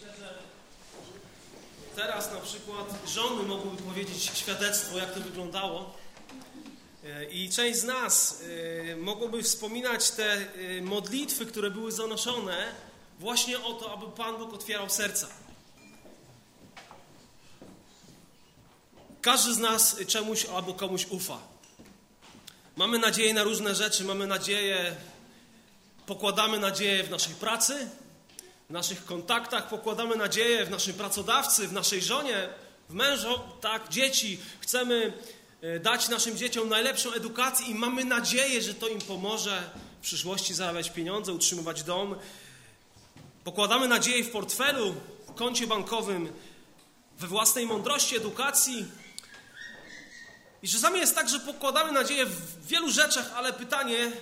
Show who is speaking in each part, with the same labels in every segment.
Speaker 1: Myślę, że teraz na przykład żony mogłyby powiedzieć świadectwo, jak to wyglądało. E, I część z nas e, mogłoby wspominać te e, modlitwy, które były zanoszone właśnie o to, aby Pan Bóg otwierał serca. Każdy z nas czemuś albo komuś ufa. Mamy nadzieję na różne rzeczy, mamy nadzieję, pokładamy nadzieję w naszej pracy, w naszych kontaktach, pokładamy nadzieję w naszym pracodawcy, w naszej żonie, w mężu, tak, dzieci. Chcemy e, dać naszym dzieciom najlepszą edukację i mamy nadzieję, że to im pomoże w przyszłości zarabiać pieniądze, utrzymywać dom. Pokładamy nadzieję w portfelu, w koncie bankowym, we własnej mądrości, edukacji. I czasami jest tak, że pokładamy nadzieję w wielu rzeczach, ale pytanie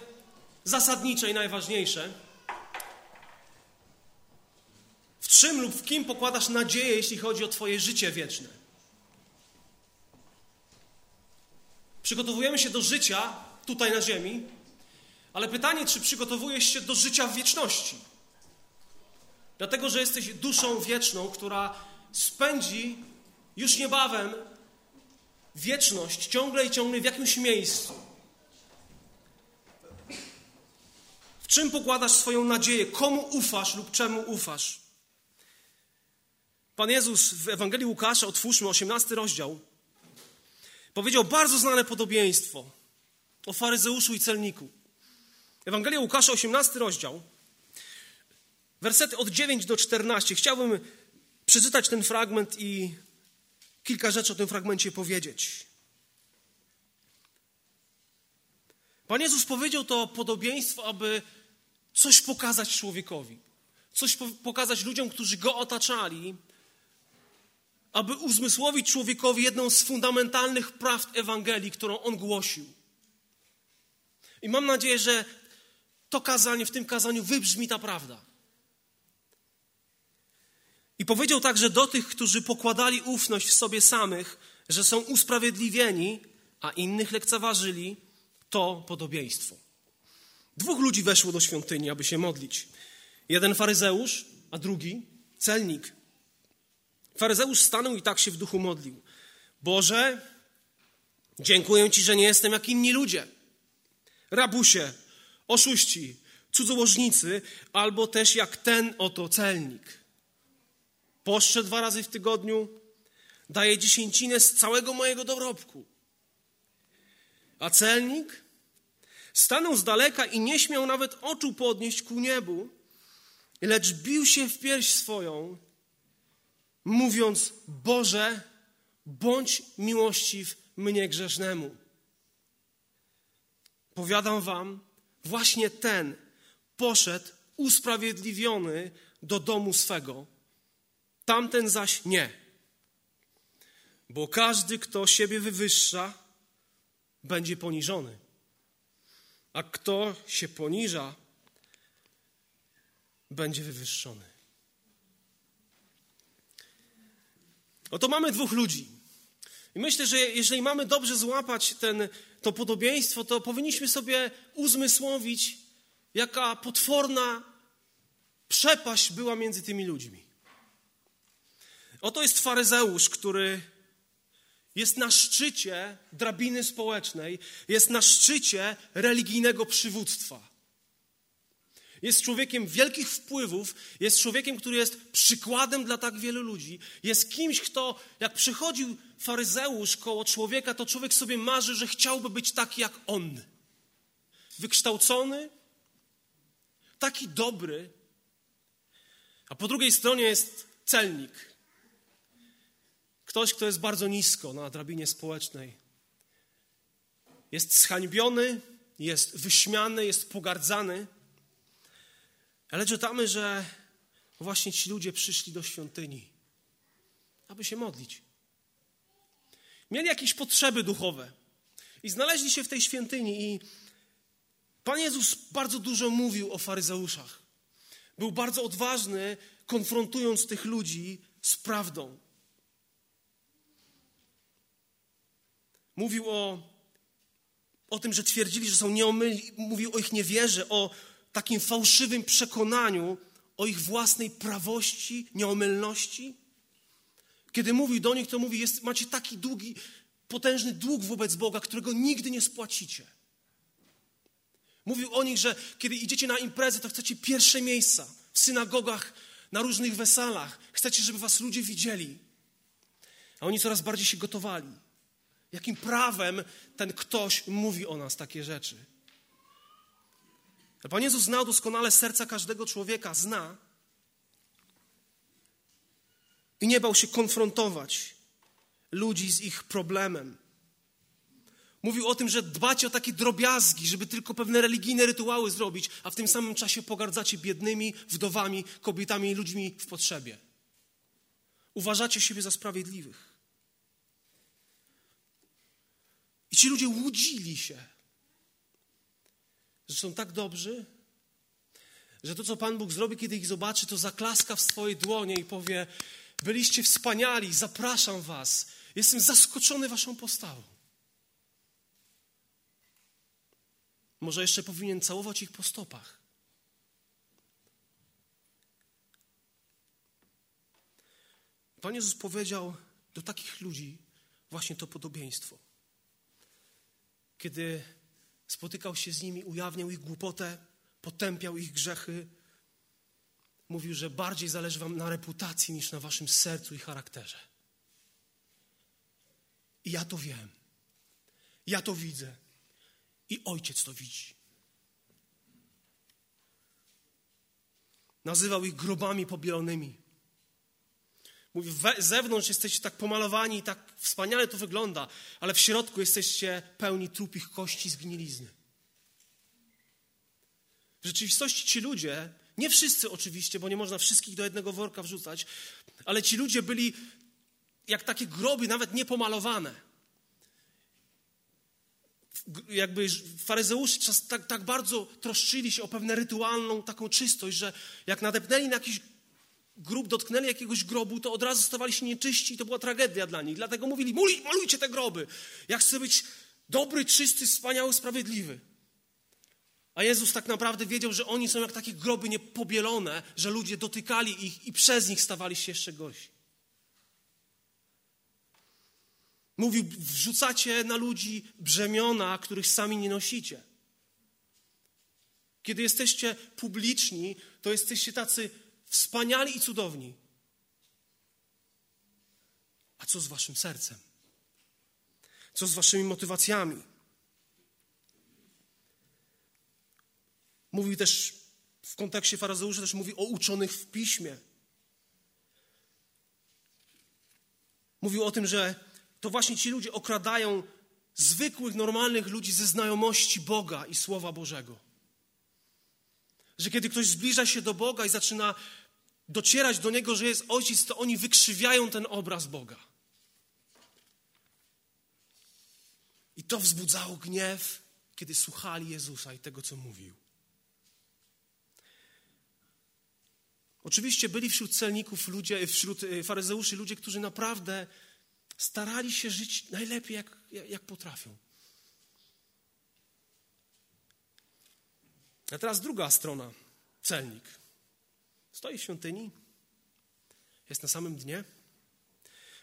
Speaker 1: zasadnicze i najważniejsze – w czym lub w kim pokładasz nadzieję, jeśli chodzi o Twoje życie wieczne? Przygotowujemy się do życia tutaj na Ziemi, ale pytanie, czy przygotowujesz się do życia w wieczności? Dlatego, że jesteś duszą wieczną, która spędzi już niebawem wieczność ciągle i ciągle w jakimś miejscu. W czym pokładasz swoją nadzieję? Komu ufasz lub czemu ufasz? Pan Jezus w Ewangelii Łukasza, otwórzmy 18 rozdział, powiedział bardzo znane podobieństwo o faryzeuszu i celniku. Ewangelia Łukasza, 18 rozdział, wersety od 9 do 14. Chciałbym przeczytać ten fragment i kilka rzeczy o tym fragmencie powiedzieć. Pan Jezus powiedział to podobieństwo, aby coś pokazać człowiekowi, coś pokazać ludziom, którzy go otaczali, aby uzmysłowić człowiekowi jedną z fundamentalnych prawd Ewangelii, którą on głosił. I mam nadzieję, że to kazanie, w tym kazaniu wybrzmi ta prawda. I powiedział także do tych, którzy pokładali ufność w sobie samych, że są usprawiedliwieni, a innych lekceważyli, to podobieństwo. Dwóch ludzi weszło do świątyni, aby się modlić. Jeden faryzeusz, a drugi celnik. Faryzeusz stanął i tak się w duchu modlił. Boże, dziękuję Ci, że nie jestem jak inni ludzie. Rabusie, oszuści, cudzołożnicy, albo też jak ten oto celnik. Poszczę dwa razy w tygodniu, daję dziesięcinę z całego mojego dorobku. A celnik stanął z daleka i nie śmiał nawet oczu podnieść ku niebu, lecz bił się w pierś swoją mówiąc: Boże, bądź miłościw mnie grzesznemu. Powiadam wam, właśnie ten poszedł usprawiedliwiony do domu swego, tamten zaś nie. Bo każdy, kto siebie wywyższa, będzie poniżony, a kto się poniża, będzie wywyższony. Oto mamy dwóch ludzi. I myślę, że jeżeli mamy dobrze złapać ten, to podobieństwo, to powinniśmy sobie uzmysłowić, jaka potworna przepaść była między tymi ludźmi. Oto jest faryzeusz, który jest na szczycie drabiny społecznej, jest na szczycie religijnego przywództwa. Jest człowiekiem wielkich wpływów, jest człowiekiem, który jest przykładem dla tak wielu ludzi. Jest kimś, kto, jak przychodził faryzeusz koło człowieka, to człowiek sobie marzy, że chciałby być taki jak on. Wykształcony, taki dobry. A po drugiej stronie jest celnik. Ktoś, kto jest bardzo nisko na drabinie społecznej. Jest zhańbiony, jest wyśmiany, jest pogardzany. Ale czytamy, że właśnie ci ludzie przyszli do świątyni, aby się modlić. Mieli jakieś potrzeby duchowe i znaleźli się w tej świątyni i Pan Jezus bardzo dużo mówił o faryzeuszach. Był bardzo odważny, konfrontując tych ludzi z prawdą. Mówił o, o tym, że twierdzili, że są nieomylni, mówił o ich niewierze, o takim fałszywym przekonaniu o ich własnej prawości, nieomylności. Kiedy mówił do nich, to mówi, jest, macie taki długi, potężny dług wobec Boga, którego nigdy nie spłacicie. Mówił o nich, że kiedy idziecie na imprezę, to chcecie pierwsze miejsca w synagogach, na różnych weselach. Chcecie, żeby was ludzie widzieli. A oni coraz bardziej się gotowali. Jakim prawem ten ktoś mówi o nas takie rzeczy? Pan Jezus znał doskonale serca każdego człowieka, zna. I nie bał się konfrontować ludzi z ich problemem. Mówił o tym, że dbacie o takie drobiazgi, żeby tylko pewne religijne rytuały zrobić, a w tym samym czasie pogardzacie biednymi, wdowami, kobietami i ludźmi w potrzebie. Uważacie siebie za sprawiedliwych. I ci ludzie łudzili się, że są tak dobrzy, że to, co Pan Bóg zrobi, kiedy ich zobaczy, to zaklaska w swojej dłonie i powie: Byliście wspaniali, zapraszam Was. Jestem zaskoczony Waszą postawą. Może jeszcze powinien całować ich po stopach. Pan Jezus powiedział do takich ludzi właśnie to podobieństwo. Kiedy spotykał się z nimi, ujawniał ich głupotę, potępiał ich grzechy, mówił, że bardziej zależy wam na reputacji niż na waszym sercu i charakterze. I ja to wiem. Ja to widzę. I ojciec to widzi. Nazywał ich grobami pobielonymi. Mówi, z zewnątrz jesteście tak pomalowani i tak wspaniale to wygląda, ale w środku jesteście pełni trupich kości zgnilizny. W rzeczywistości ci ludzie, nie wszyscy oczywiście, bo nie można wszystkich do jednego worka wrzucać, ale ci ludzie byli jak takie groby, nawet niepomalowane jakby faryzeusze tak, tak bardzo troszczyli się o pewną rytualną taką czystość, że jak nadepnęli na jakiś grób, dotknęli jakiegoś grobu, to od razu stawali się nieczyści i to była tragedia dla nich. Dlatego mówili, malujcie te groby. Ja chcę być dobry, czysty, wspaniały, sprawiedliwy. A Jezus tak naprawdę wiedział, że oni są jak takie groby niepobielone, że ludzie dotykali ich i przez nich stawali się jeszcze gorsi. Mówił, wrzucacie na ludzi brzemiona, których sami nie nosicie. Kiedy jesteście publiczni, to jesteście tacy wspaniali i cudowni. A co z waszym sercem? Co z waszymi motywacjami? Mówił też w kontekście faryzeuszy, też mówi o uczonych w piśmie. Mówił o tym, że to właśnie ci ludzie okradają zwykłych, normalnych ludzi ze znajomości Boga i Słowa Bożego. Że kiedy ktoś zbliża się do Boga i zaczyna docierać do Niego, że jest Ojciec, to oni wykrzywiają ten obraz Boga. I to wzbudzało gniew, kiedy słuchali Jezusa i tego, co mówił. Oczywiście byli wśród celników ludzie, wśród y, faryzeuszy ludzie, którzy naprawdę starali się żyć najlepiej, jak, jak potrafią. A teraz druga strona, celnik. Stoi w świątyni, jest na samym dnie,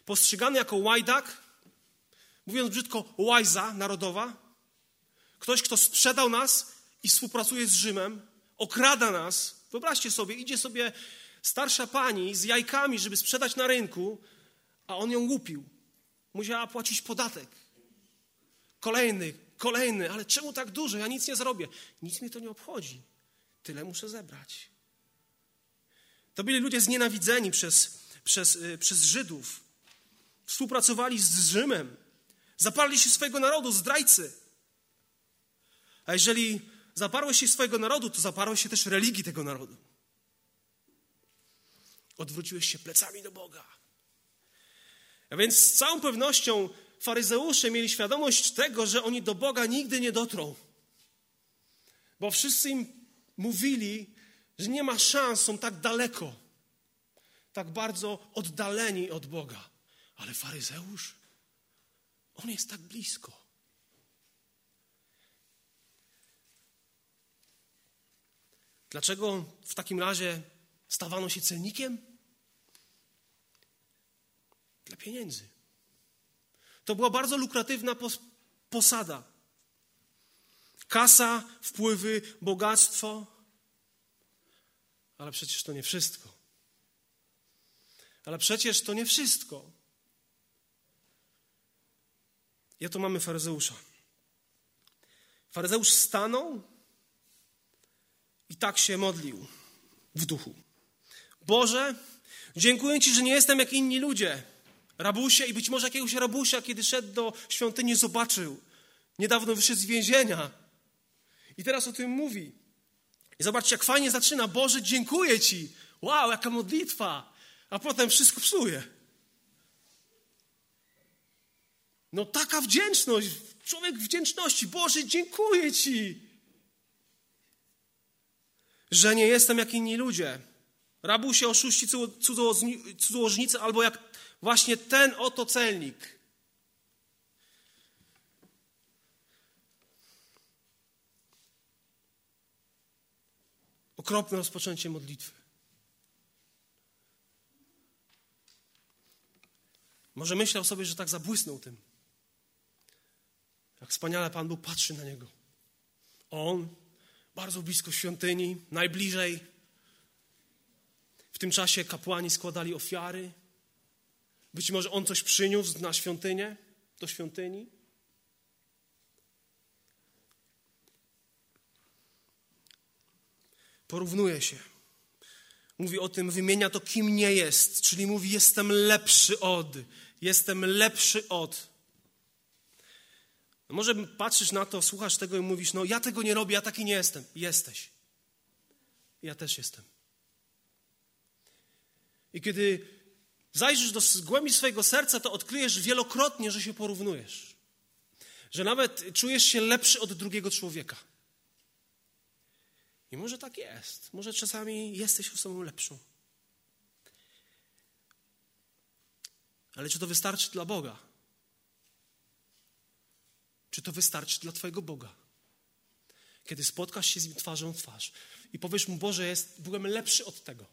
Speaker 1: postrzegany jako łajdak, mówiąc brzydko, łajza narodowa, ktoś, kto sprzedał nas i współpracuje z Rzymem, okrada nas. Wyobraźcie sobie, idzie sobie starsza pani z jajkami, żeby sprzedać na rynku, a on ją łupił musiała płacić podatek. Kolejny, kolejny, ale czemu tak dużo? Ja nic nie zrobię. Nic mnie to nie obchodzi. Tyle muszę zebrać. To byli ludzie znienawidzeni przez, przez, yy, przez Żydów. Współpracowali z Rzymem. Zaparli się swojego narodu, zdrajcy. A jeżeli zaparłeś się swojego narodu, to zaparłeś się też religii tego narodu. Odwróciłeś się plecami do Boga. A więc z całą pewnością faryzeusze mieli świadomość tego, że oni do Boga nigdy nie dotrą. Bo wszyscy im mówili, że nie ma szans, są tak daleko, tak bardzo oddaleni od Boga. Ale faryzeusz, on jest tak blisko. Dlaczego w takim razie Stawano się celnikiem dla pieniędzy. To była bardzo lukratywna posada. Kasa, wpływy, bogactwo. Ale przecież to nie wszystko. Ale przecież to nie wszystko. Ja tu mamy faryzeusza. Faryzeusz stanął i tak się modlił w duchu. Boże, dziękuję Ci, że nie jestem jak inni ludzie. Rabusie i być może jakiegoś rabusia, kiedy szedł do świątyni, zobaczył. Niedawno wyszedł z więzienia. I teraz o tym mówi. I zobaczcie, jak fajnie zaczyna. Boże, dziękuję Ci. Wow, jaka modlitwa. A potem wszystko psuje. No taka wdzięczność, człowiek wdzięczności. Boże, dziękuję Ci, że nie jestem jak inni ludzie. Rabusie, oszuści, cudzołożnicy, albo jak właśnie ten oto celnik. Okropne rozpoczęcie modlitwy. Może myślał sobie, że tak zabłysnął tym. Jak wspaniale Pan Bóg patrzy na niego. On, bardzo blisko świątyni, najbliżej. W tym czasie kapłani składali ofiary. Być może on coś przyniósł na świątynię, do świątyni. Porównuje się. Mówi o tym, wymienia to, kim nie jest, czyli mówi: Jestem lepszy od, jestem lepszy od. No może patrzysz na to, słuchasz tego i mówisz: No, ja tego nie robię, ja taki nie jestem. Jesteś. Ja też jestem. I kiedy zajrzysz do głębi swojego serca, to odkryjesz wielokrotnie, że się porównujesz. Że nawet czujesz się lepszy od drugiego człowieka. I może tak jest. Może czasami jesteś osobą lepszą. Ale czy to wystarczy dla Boga? Czy to wystarczy dla Twojego Boga? Kiedy spotkasz się z Nim twarzą w twarz i powiesz Mu, Boże, jest, byłem lepszy od tego.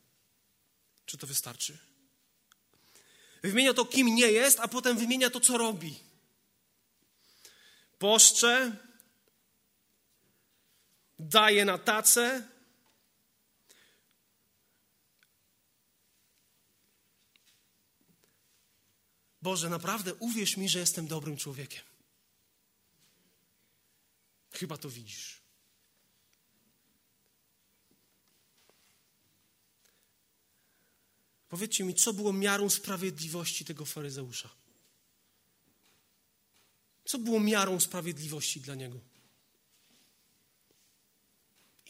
Speaker 1: Czy to wystarczy? Wymienia to, kim nie jest, a potem wymienia to, co robi. Poszcze, daje na tacę. Boże, naprawdę uwierz mi, że jestem dobrym człowiekiem. Chyba to widzisz. Powiedzcie mi, co było miarą sprawiedliwości tego faryzeusza? Co było miarą sprawiedliwości dla niego?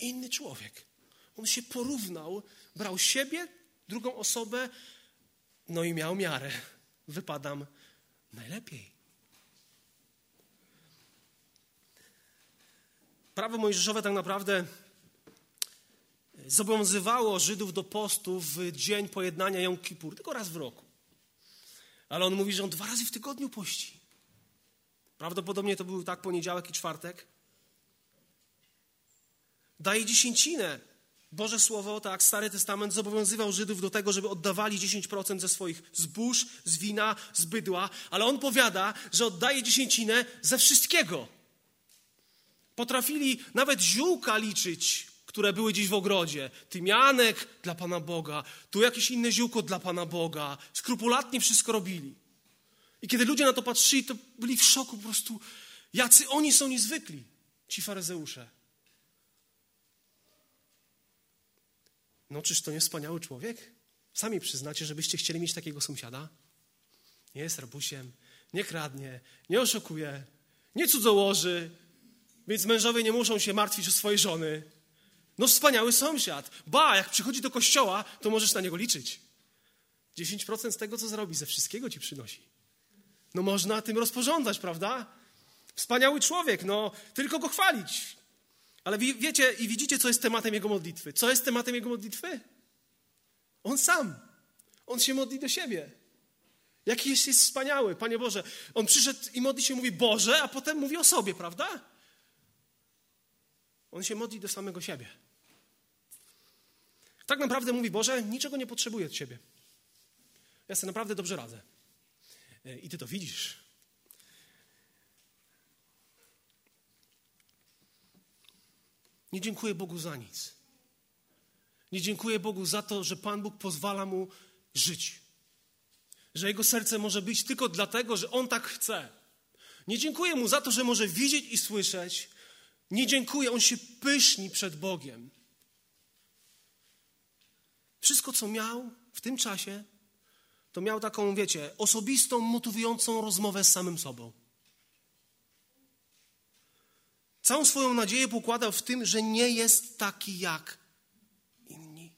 Speaker 1: Inny człowiek. On się porównał, brał siebie, drugą osobę, no i miał miarę. Wypadam najlepiej. Prawo mojżeszowe tak naprawdę zobowiązywało Żydów do postu w dzień pojednania Jom Kippur, tylko raz w roku. Ale on mówi, że on dwa razy w tygodniu pości. Prawdopodobnie to był tak poniedziałek i czwartek. Daje dziesięcinę. Boże Słowo, tak, Stary Testament zobowiązywał Żydów do tego, żeby oddawali 10% ze swoich zbóż, z wina, z bydła, ale on powiada, że oddaje dziesięcinę ze wszystkiego. Potrafili nawet ziółka liczyć, które były gdzieś w ogrodzie. Tymianek dla Pana Boga, tu jakieś inne ziółko dla Pana Boga. Skrupulatnie wszystko robili. I kiedy ludzie na to patrzyli, to byli w szoku po prostu, jacy oni są niezwykli, ci faryzeusze. No czyż to nie wspaniały człowiek? Sami przyznacie, żebyście chcieli mieć takiego sąsiada? Nie jest rabusiem, nie kradnie, nie oszukuje, nie cudzołoży, więc mężowie nie muszą się martwić o swoje żony. No wspaniały sąsiad. Ba, jak przychodzi do kościoła, to możesz na niego liczyć. 10% z tego, co zrobi, ze wszystkiego ci przynosi. No można tym rozporządzać, prawda? Wspaniały człowiek, no tylko go chwalić. Ale wiecie i widzicie, co jest tematem jego modlitwy. Co jest tematem jego modlitwy? On sam. On się modli do siebie. Jaki jest, jest wspaniały, Panie Boże. On przyszedł i modli się, mówi Boże, a potem mówi o sobie, prawda? On się modli do samego siebie. Tak naprawdę mówi Boże, niczego nie potrzebuję od Ciebie. Ja sobie naprawdę dobrze radzę. E, I Ty to widzisz. Nie dziękuję Bogu za nic. Nie dziękuję Bogu za to, że Pan Bóg pozwala mu żyć. Że jego serce może być tylko dlatego, że on tak chce. Nie dziękuję mu za to, że może widzieć i słyszeć. Nie dziękuję, on się pyszni przed Bogiem. Wszystko, co miał w tym czasie, to miał taką, wiecie, osobistą, motywującą rozmowę z samym sobą. Całą swoją nadzieję pokładał w tym, że nie jest taki jak inni.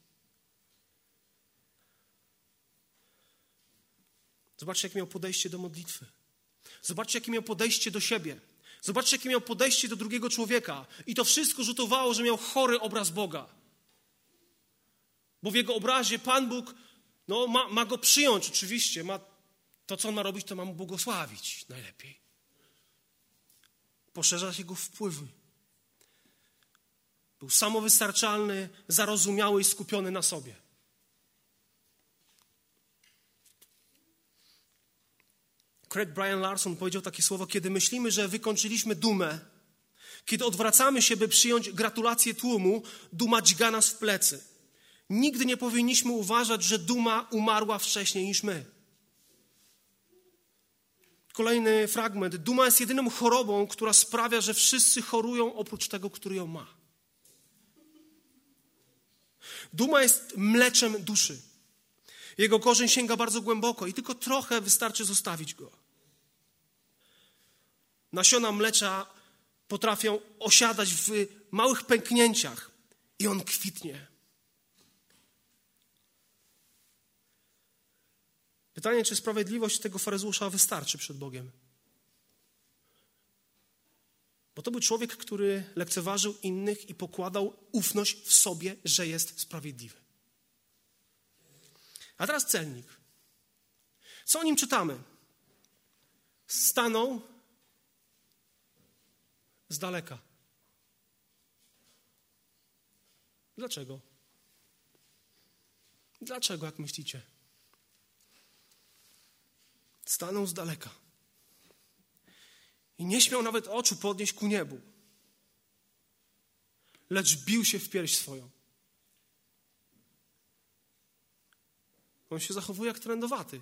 Speaker 1: Zobaczcie, jakie miał podejście do modlitwy. Zobaczcie, jakie miał podejście do siebie. Zobaczcie, jakie miał podejście do drugiego człowieka. I to wszystko rzutowało, że miał chory obraz Boga. Bo w jego obrazie Pan Bóg no, ma, ma go przyjąć, oczywiście. Ma, to, co on ma robić, to ma mu błogosławić najlepiej. Poszerzać jego wpływy. Był samowystarczalny, zarozumiały i skupiony na sobie. Craig Brian Larson powiedział takie słowo: Kiedy myślimy, że wykończyliśmy dumę, kiedy odwracamy się, by przyjąć gratulacje tłumu, duma dźga nas w plecy. Nigdy nie powinniśmy uważać, że duma umarła wcześniej niż my. Kolejny fragment. Duma jest jedyną chorobą, która sprawia, że wszyscy chorują oprócz tego, który ją ma. Duma jest mleczem duszy. Jego korzeń sięga bardzo głęboko i tylko trochę wystarczy zostawić go. Nasiona mlecza potrafią osiadać w małych pęknięciach i on kwitnie. Pytanie, czy sprawiedliwość tego faryzusza wystarczy przed Bogiem? Bo to był człowiek, który lekceważył innych i pokładał ufność w sobie, że jest sprawiedliwy. A teraz celnik. Co o nim czytamy? Stanął z daleka. Dlaczego? Dlaczego, jak myślicie? Stanął z daleka. I nie śmiał nawet oczu podnieść ku niebu, lecz bił się w pierś swoją. On się zachowuje jak trendowaty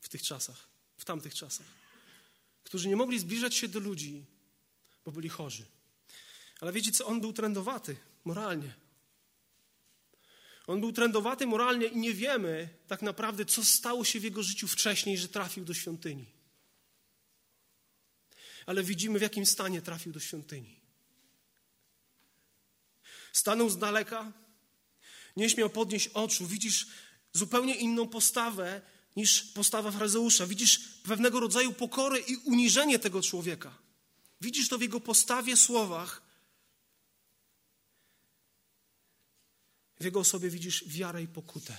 Speaker 1: w tych czasach, w tamtych czasach, którzy nie mogli zbliżać się do ludzi, bo byli chorzy. Ale wiecie co? On był trendowaty moralnie. On był trendowaty moralnie i nie wiemy tak naprawdę, co stało się w jego życiu wcześniej, że trafił do świątyni. Ale widzimy, w jakim stanie trafił do świątyni. Stanął z daleka, nie śmiał podnieść oczu. Widzisz zupełnie inną postawę niż postawa faryzeusza. Widzisz pewnego rodzaju pokorę i uniżenie tego człowieka. Widzisz to w jego postawie, słowach. W jego osobie widzisz wiarę i pokutę.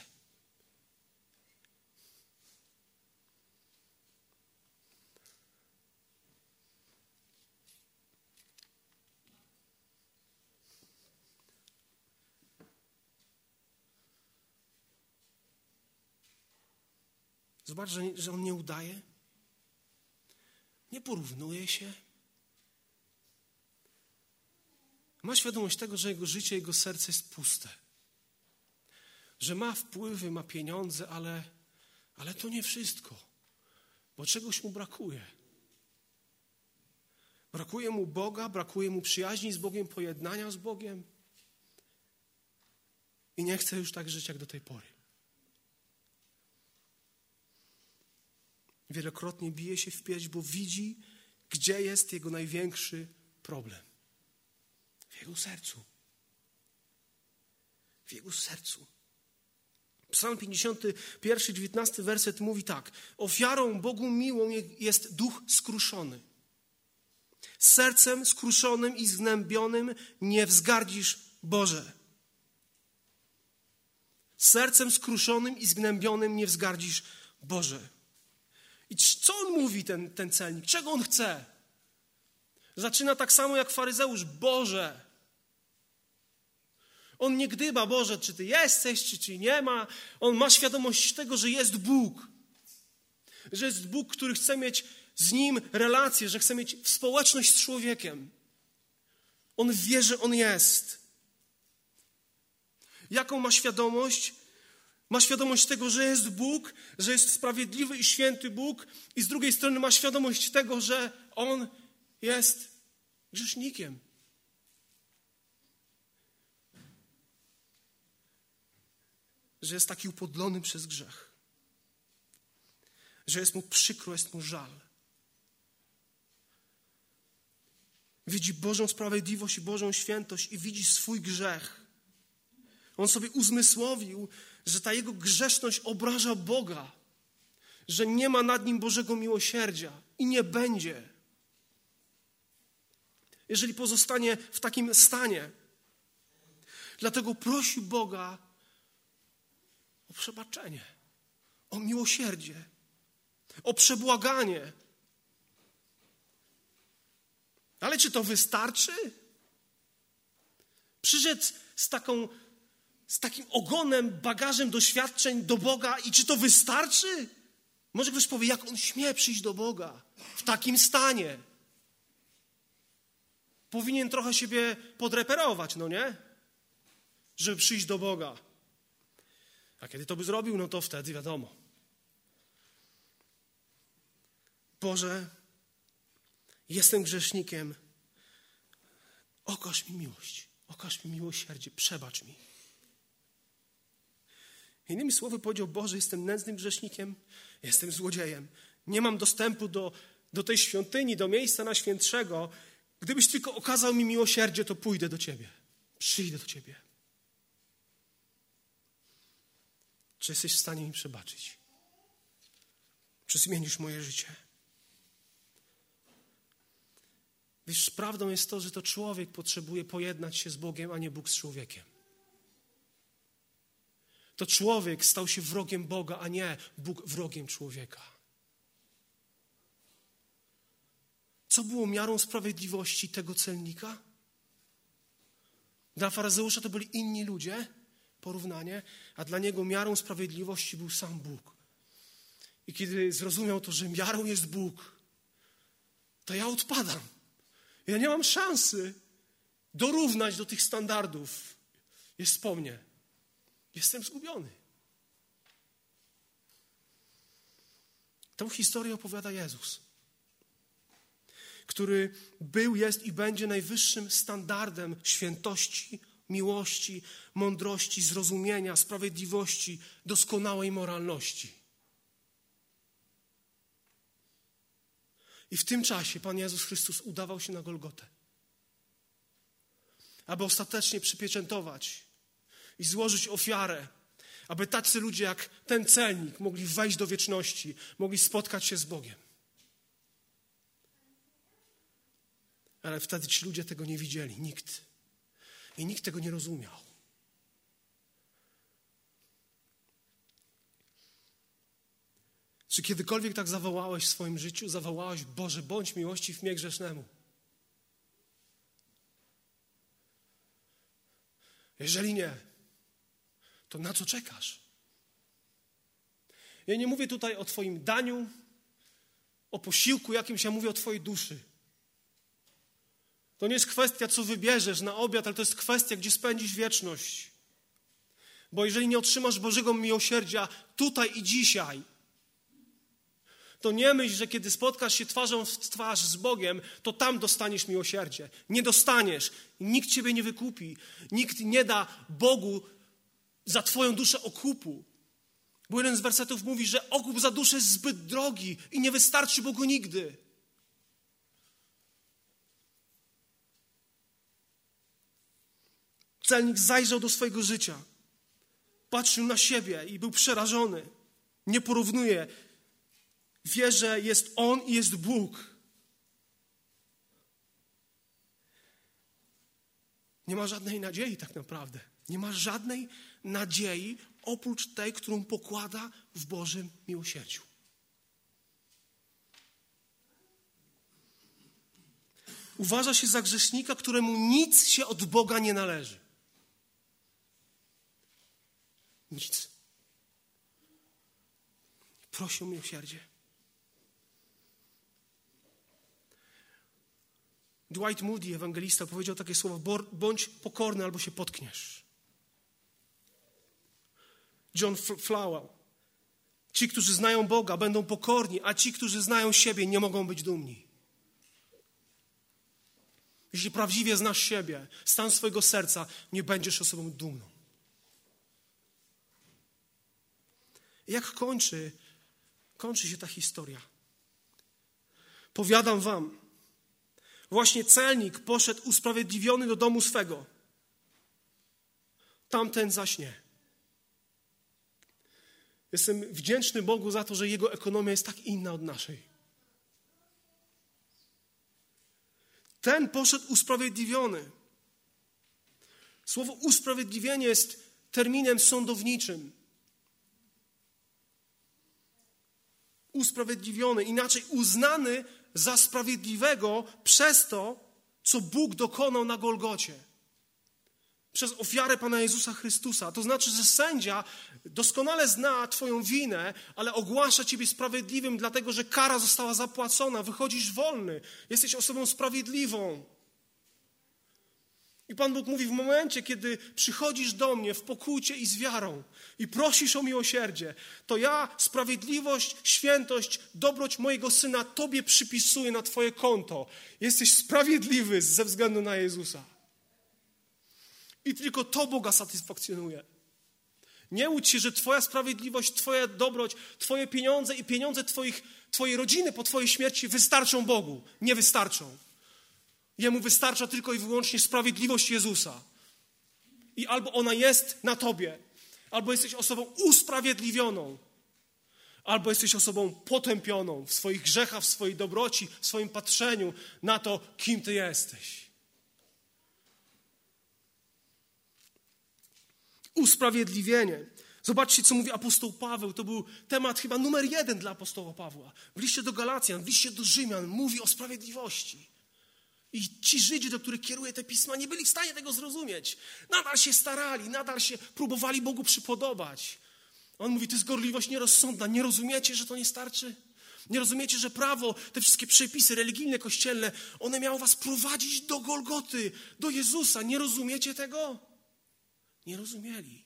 Speaker 1: Zobacz, że, że on nie udaje, nie porównuje się. Ma świadomość tego, że jego życie, jego serce jest puste. Że ma wpływy, ma pieniądze, ale, ale to nie wszystko, bo czegoś mu brakuje. Brakuje mu Boga, brakuje mu przyjaźni z Bogiem, pojednania z Bogiem. I nie chce już tak żyć jak do tej pory. Wielokrotnie bije się w pierś, bo widzi, gdzie jest jego największy problem. W jego sercu. W jego sercu. Psalm 51, 19 werset mówi tak: Ofiarą Bogu miłą jest duch skruszony. Sercem skruszonym i zgnębionym nie wzgardzisz Boże. Sercem skruszonym i zgnębionym nie wzgardzisz Boże. I co on mówi, ten, ten celnik? Czego on chce? Zaczyna tak samo jak faryzeusz. Boże, On nie gdyba, Boże, czy Ty jesteś, czy Cię nie ma. On ma świadomość tego, że jest Bóg. Że jest Bóg, który chce mieć z Nim relację, że chce mieć społeczność z człowiekiem. On wie, że On jest. Jaką ma świadomość? Ma świadomość tego, że jest Bóg, że jest sprawiedliwy i święty Bóg, i z drugiej strony ma świadomość tego, że On jest grzesznikiem. Że jest taki upodlony przez grzech. Że jest mu przykro, jest mu żal. Widzi Bożą sprawiedliwość i Bożą świętość i widzi swój grzech. On sobie uzmysłowił, że ta jego grzeszność obraża Boga, że nie ma nad nim Bożego miłosierdzia i nie będzie. Jeżeli pozostanie w takim stanie. Dlatego prosi Boga przebaczenie, o miłosierdzie, o przebłaganie. Ale czy to wystarczy? Przyszedł z taką z takim ogonem, bagażem doświadczeń do Boga i czy to wystarczy? Może ktoś powie, jak on śmie przyjść do Boga w takim stanie? Powinien trochę siebie podreperować, no nie? Żeby przyjść do Boga. A kiedy to by zrobił, no to wtedy wiadomo. Boże, jestem grzesznikiem. Okaż mi miłość, okaż mi miłosierdzie, przebacz mi. Innymi słowy powiedział, Boże, jestem nędznym grzesznikiem, jestem złodziejem, nie mam dostępu do, do tej świątyni, do miejsca najświętszego. Gdybyś tylko okazał mi miłosierdzie, to pójdę do Ciebie, przyjdę do Ciebie. Czy jesteś w stanie mi przebaczyć? Czy zmienisz moje życie? Wiesz, prawdą jest to, że to człowiek potrzebuje pojednać się z Bogiem, a nie Bóg z człowiekiem. To człowiek stał się wrogiem Boga, a nie Bóg wrogiem człowieka. Co było miarą sprawiedliwości tego celnika? Dla faryzeusza to byli inni ludzie, porównanie, a dla niego miarą sprawiedliwości był sam Bóg. I kiedy zrozumiał to, że miarą jest Bóg, to ja odpadam. Ja nie mam szansy dorównać do tych standardów. Jest po mnie. Jestem zgubiony. Tą historię opowiada Jezus, który był, jest i będzie najwyższym standardem świętości, miłości, mądrości, zrozumienia, sprawiedliwości, doskonałej moralności. I w tym czasie Pan Jezus Chrystus udawał się na Golgotę, aby ostatecznie przypieczętować i złożyć ofiarę, aby tacy ludzie jak ten celnik mogli wejść do wieczności, mogli spotkać się z Bogiem. Ale wtedy ci ludzie tego nie widzieli, nikt. I nikt tego nie rozumiał. Czy kiedykolwiek tak zawołałeś w swoim życiu? Zawołałeś, Boże, bądź miłości w mnie grzesznemu. Jeżeli nie, to na co czekasz? Ja nie mówię tutaj o Twoim daniu, o posiłku jakimś, ja mówię o Twojej duszy. To nie jest kwestia, co wybierzesz na obiad, ale to jest kwestia, gdzie spędzisz wieczność. Bo jeżeli nie otrzymasz Bożego miłosierdzia tutaj i dzisiaj, to nie myśl, że kiedy spotkasz się twarzą w twarz z Bogiem, to tam dostaniesz miłosierdzie. Nie dostaniesz. Nikt ciebie nie wykupi. Nikt nie da Bogu za Twoją duszę okupu. Bo jeden z wersetów mówi, że okup za duszę jest zbyt drogi i nie wystarczy Bogu nigdy. Celnik zajrzał do swojego życia, patrzył na siebie i był przerażony. Nie porównuje. Wie, że jest On i jest Bóg. Nie ma żadnej nadziei tak naprawdę. Nie ma żadnej nadziei oprócz tej, którą pokłada w Bożym miłosierdziu. Uważa się za grzesznika, któremu nic się od Boga nie należy. Nic. Prosi o miłosierdzie. Dwight Moody, ewangelista, powiedział takie słowo: bądź pokorny albo się potkniesz. John Flower. Ci, którzy znają Boga, będą pokorni, a ci, którzy znają siebie, nie mogą być dumni. Jeśli prawdziwie znasz siebie, stan swojego serca, nie będziesz osobą dumną. Jak kończy, kończy się ta historia? Powiadam wam, właśnie celnik poszedł usprawiedliwiony do domu swego. Tamten zaś nie. Jestem wdzięczny Bogu za to, że Jego ekonomia jest tak inna od naszej. Ten poszedł usprawiedliwiony. Słowo usprawiedliwienie jest terminem sądowniczym. Usprawiedliwiony, inaczej uznany za sprawiedliwego przez to, co Bóg dokonał na Golgocie przez ofiarę Pana Jezusa Chrystusa. To znaczy, że sędzia doskonale zna Twoją winę, ale ogłasza Ciebie sprawiedliwym, dlatego że kara została zapłacona, wychodzisz wolny, jesteś osobą sprawiedliwą. I Pan Bóg mówi: W momencie, kiedy przychodzisz do mnie w pokójcie i z wiarą i prosisz o miłosierdzie, to ja sprawiedliwość, świętość, dobroć mojego syna Tobie przypisuję na Twoje konto. Jesteś sprawiedliwy ze względu na Jezusa. I tylko to Boga satysfakcjonuje. Nie łudź się, że Twoja sprawiedliwość, Twoja dobroć, Twoje pieniądze i pieniądze twoich, Twojej rodziny po Twojej śmierci wystarczą Bogu. Nie wystarczą. Jemu wystarcza tylko i wyłącznie sprawiedliwość Jezusa. I albo ona jest na Tobie, albo jesteś osobą usprawiedliwioną, albo jesteś osobą potępioną w swoich grzechach, w swojej dobroci, w swoim patrzeniu na to, kim Ty jesteś. usprawiedliwienie. Zobaczcie, co mówi apostoł Paweł. To był temat chyba numer jeden dla apostoła Pawła. W liście do Galacjan, w liście do Rzymian mówi o sprawiedliwości. I ci Żydzi, do których kieruje te pisma, nie byli w stanie tego zrozumieć. Nadal się starali, nadal się próbowali Bogu przypodobać. On mówi, to jest gorliwość nierozsądna. Nie rozumiecie, że to nie starczy? Nie rozumiecie, że prawo, te wszystkie przepisy religijne, kościelne, one miały was prowadzić do Golgoty, do Jezusa. Nie rozumiecie tego? Nie rozumieli.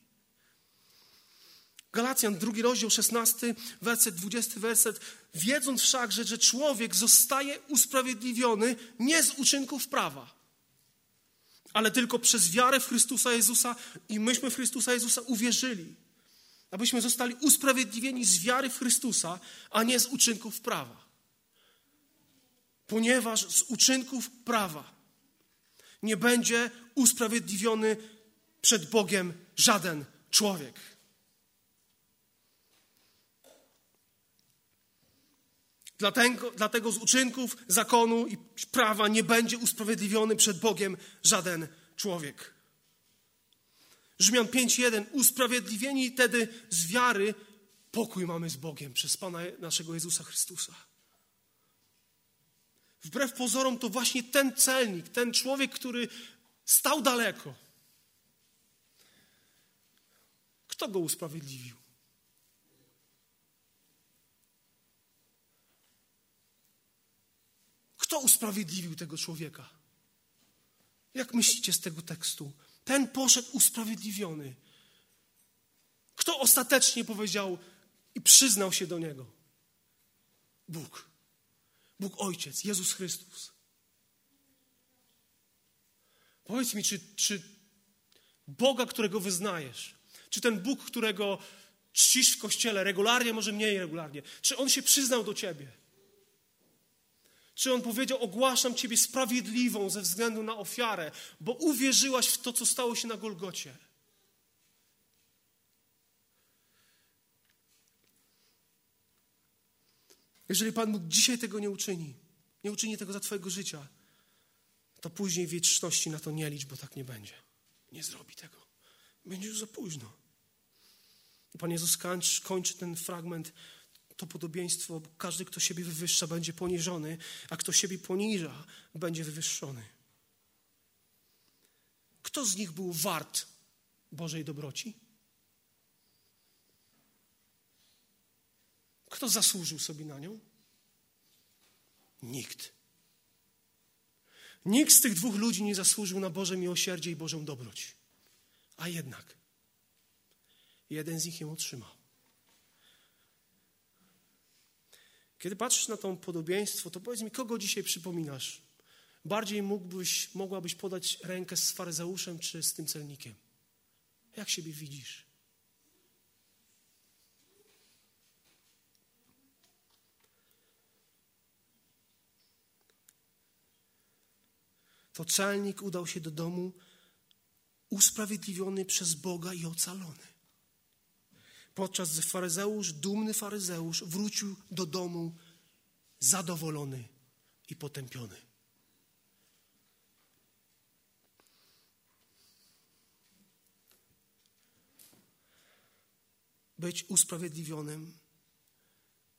Speaker 1: Galacjan, drugi rozdział, 16, werset, 20 werset. Wiedząc wszakże, że człowiek zostaje usprawiedliwiony nie z uczynków prawa, ale tylko przez wiarę w Chrystusa Jezusa i myśmy w Chrystusa Jezusa uwierzyli. Abyśmy zostali usprawiedliwieni z wiary w Chrystusa, a nie z uczynków prawa. Ponieważ z uczynków prawa nie będzie usprawiedliwiony przed Bogiem żaden człowiek. Dlatego, dlatego z uczynków zakonu i prawa nie będzie usprawiedliwiony przed Bogiem żaden człowiek. Rzymian 5:1 Usprawiedliwieni wtedy z wiary pokój mamy z Bogiem przez Pana naszego Jezusa Chrystusa. Wbrew pozorom to właśnie ten celnik, ten człowiek, który stał daleko, Kto go usprawiedliwił? Kto usprawiedliwił tego człowieka? Jak myślicie z tego tekstu? Ten poszedł usprawiedliwiony. Kto ostatecznie powiedział i przyznał się do niego? Bóg. Bóg Ojciec, Jezus Chrystus. Powiedz mi, czy, czy Boga, którego wyznajesz, czy ten Bóg, którego czcisz w kościele regularnie, może mniej regularnie, czy on się przyznał do ciebie? Czy on powiedział: Ogłaszam ciebie sprawiedliwą ze względu na ofiarę, bo uwierzyłaś w to, co stało się na Golgocie? Jeżeli Pan Bóg dzisiaj tego nie uczyni, nie uczyni tego za Twojego życia, to później wieczności na to nie licz, bo tak nie będzie. Nie zrobi tego. Będzie już za późno. Pan Jezus kończy ten fragment, to podobieństwo, każdy, kto siebie wywyższa, będzie poniżony, a kto siebie poniża, będzie wywyższony. Kto z nich był wart Bożej dobroci? Kto zasłużył sobie na nią? Nikt. Nikt z tych dwóch ludzi nie zasłużył na Boże miłosierdzie i Bożą dobroć. A jednak jeden z nich ją otrzymał. Kiedy patrzysz na to podobieństwo, to powiedz mi, kogo dzisiaj przypominasz? Bardziej mógłbyś, mogłabyś podać rękę z faryzeuszem czy z tym celnikiem? Jak siebie widzisz? To celnik udał się do domu usprawiedliwiony przez Boga i ocalony. Podczas gdy faryzeusz, dumny faryzeusz, wrócił do domu zadowolony i potępiony. Być usprawiedliwionym,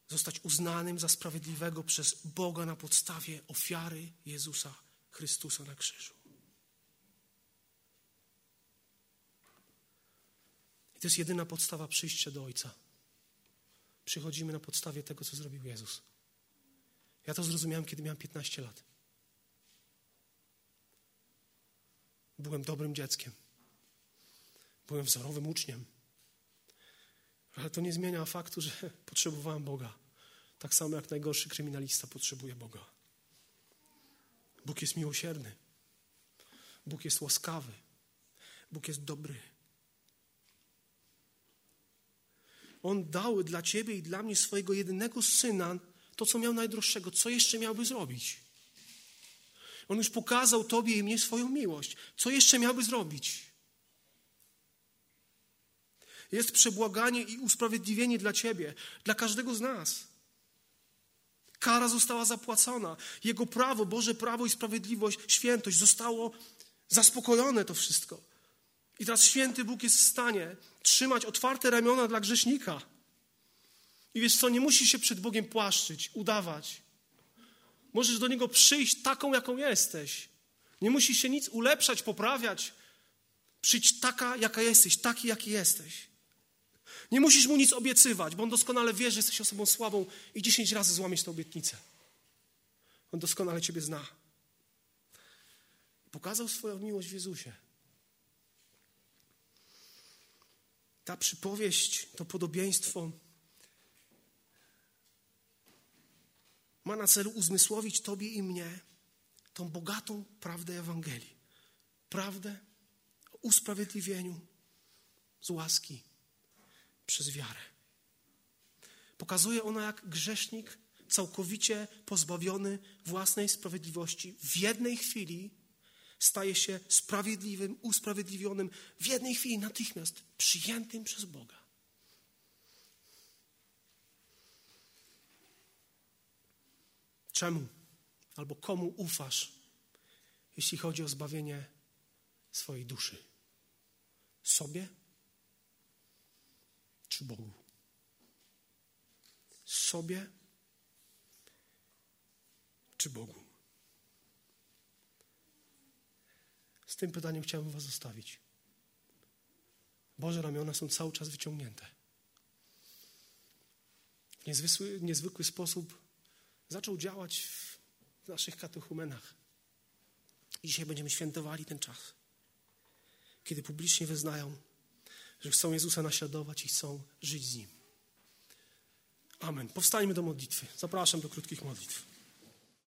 Speaker 1: zostać uznanym za sprawiedliwego przez Boga na podstawie ofiary Jezusa Chrystusa na krzyżu. I to jest jedyna podstawa przyjścia do Ojca. Przychodzimy na podstawie tego, co zrobił Jezus. Ja to zrozumiałem, kiedy miałem 15 lat. Byłem dobrym dzieckiem. Byłem wzorowym uczniem. Ale to nie zmienia faktu, że potrzebowałem Boga. Tak samo jak najgorszy kryminalista potrzebuje Boga. Bóg jest miłosierny. Bóg jest łaskawy. Bóg jest dobry. On dał dla ciebie i dla mnie swojego jedynego syna, to co miał najdroższego. Co jeszcze miałby zrobić? On już pokazał tobie i mnie swoją miłość. Co jeszcze miałby zrobić? Jest przebłaganie i usprawiedliwienie dla ciebie, dla każdego z nas. Kara została zapłacona. Jego prawo, Boże prawo i sprawiedliwość, świętość zostało zaspokojone to wszystko. I teraz święty Bóg jest w stanie trzymać otwarte ramiona dla grzesznika. I wiesz co, nie musisz się przed Bogiem płaszczyć, udawać. Możesz do Niego przyjść taką, jaką jesteś. Nie musisz się nic ulepszać, poprawiać. Przyjdź taka, jaka jesteś, taki, jaki jesteś. Nie musisz Mu nic obiecywać, bo On doskonale wie, że jesteś osobą słabą i dziesięć razy złamiesz tę obietnicę. On doskonale Ciebie zna. Pokazał swoją miłość w Jezusie. Ta przypowieść, to podobieństwo ma na celu uzmysłowić Tobie i mnie tą bogatą prawdę Ewangelii. Prawdę o usprawiedliwieniu z łaski przez wiarę. Pokazuje ona, jak grzesznik całkowicie pozbawiony własnej sprawiedliwości w jednej chwili staje się sprawiedliwym, usprawiedliwionym w jednej chwili, natychmiast przyjętym przez Boga. Czemu albo komu ufasz, jeśli chodzi o zbawienie swojej duszy? Sobie czy Bogu? Sobie czy Bogu? Z tym pytaniem chciałbym Was zostawić. Boże ramiona są cały czas wyciągnięte. W niezwykły, niezwykły sposób zaczął działać w naszych katechumenach. Dzisiaj będziemy świętowali ten czas, kiedy publicznie wyznają, że chcą Jezusa naśladować i chcą żyć z Nim. Amen. Powstańmy do modlitwy. Zapraszam do krótkich modlitw.